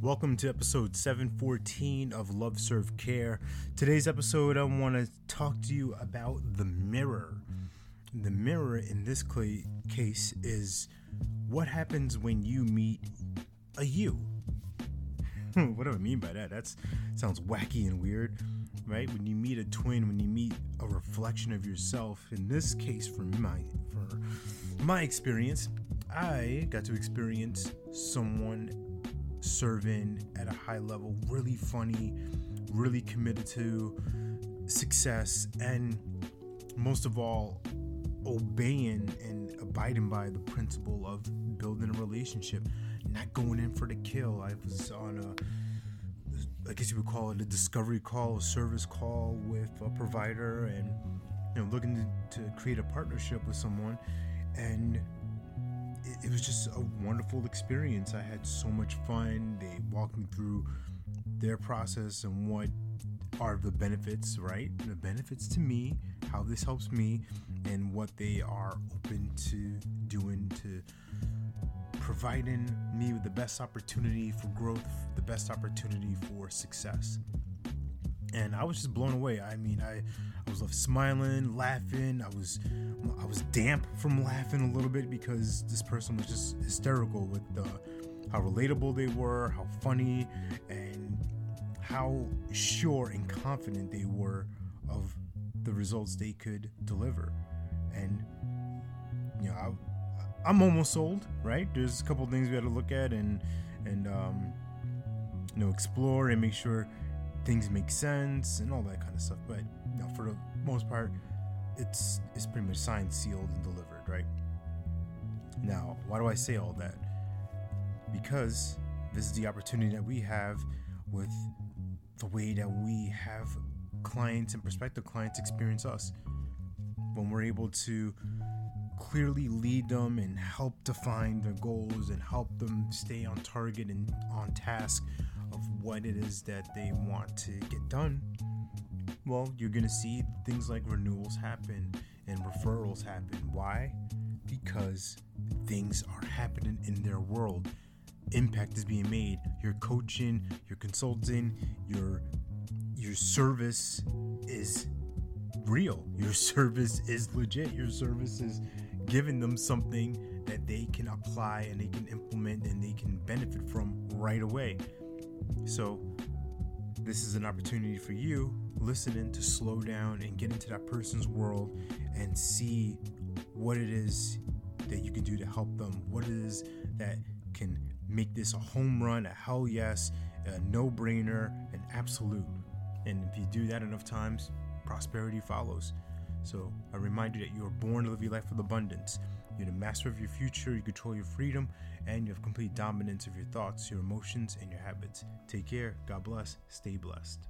Welcome to episode 714 of Love Serve Care. Today's episode, I want to talk to you about the mirror. The mirror in this case is what happens when you meet a you. what do I mean by that? That sounds wacky and weird, right? When you meet a twin, when you meet a reflection of yourself. In this case, for my for my experience, I got to experience someone serving at a high level, really funny, really committed to success, and most of all, obeying and abiding by the principle of building a relationship, not going in for the kill. I was on a, I guess you would call it a discovery call, a service call with a provider, and you know, looking to, to create a partnership with someone, and it, was just a wonderful experience. I had so much fun. They walked me through their process and what are the benefits, right? The benefits to me, how this helps me, and what they are open to doing to providing me with the best opportunity for growth, the best opportunity for success. And I was just blown away. I mean, I, I was smiling, laughing. I was I was damp from laughing a little bit because this person was just hysterical with the, how relatable they were, how funny, and how sure and confident they were of the results they could deliver. And you know, I, I'm almost sold. Right? There's a couple things we got to look at and and um, you know explore and make sure things make sense and all that kind of stuff. But you know, for the most part, it's it's pretty much signed, sealed, and delivered, right? Now, why do I say all that? Because this is the opportunity that we have with the way that we have clients and prospective clients experience us. When we're able to clearly lead them and help define their goals and help them stay on target and on task of what it is that they want to get done, well, you're going to see things like renewals happen and referrals happen. Why? Because things are happening in their world. Impact is being made. Your coaching, your consulting, your your service is real. Your service is legit. Your service is giving them something that they can apply and they can implement and they can benefit from right away. So, this is an opportunity for you listening to slow down and get into that person's world and see what it is that you can do to help them, what it is that can make this a home run, a hell yes, a no brainer, an absolute. And if you do that enough times, prosperity follows. So I remind you that you are born to live your life with abundance. You're the master of your future, you control your freedom, and you have complete dominance of your thoughts, your emotions, and your habits. Take care, God bless, stay blessed.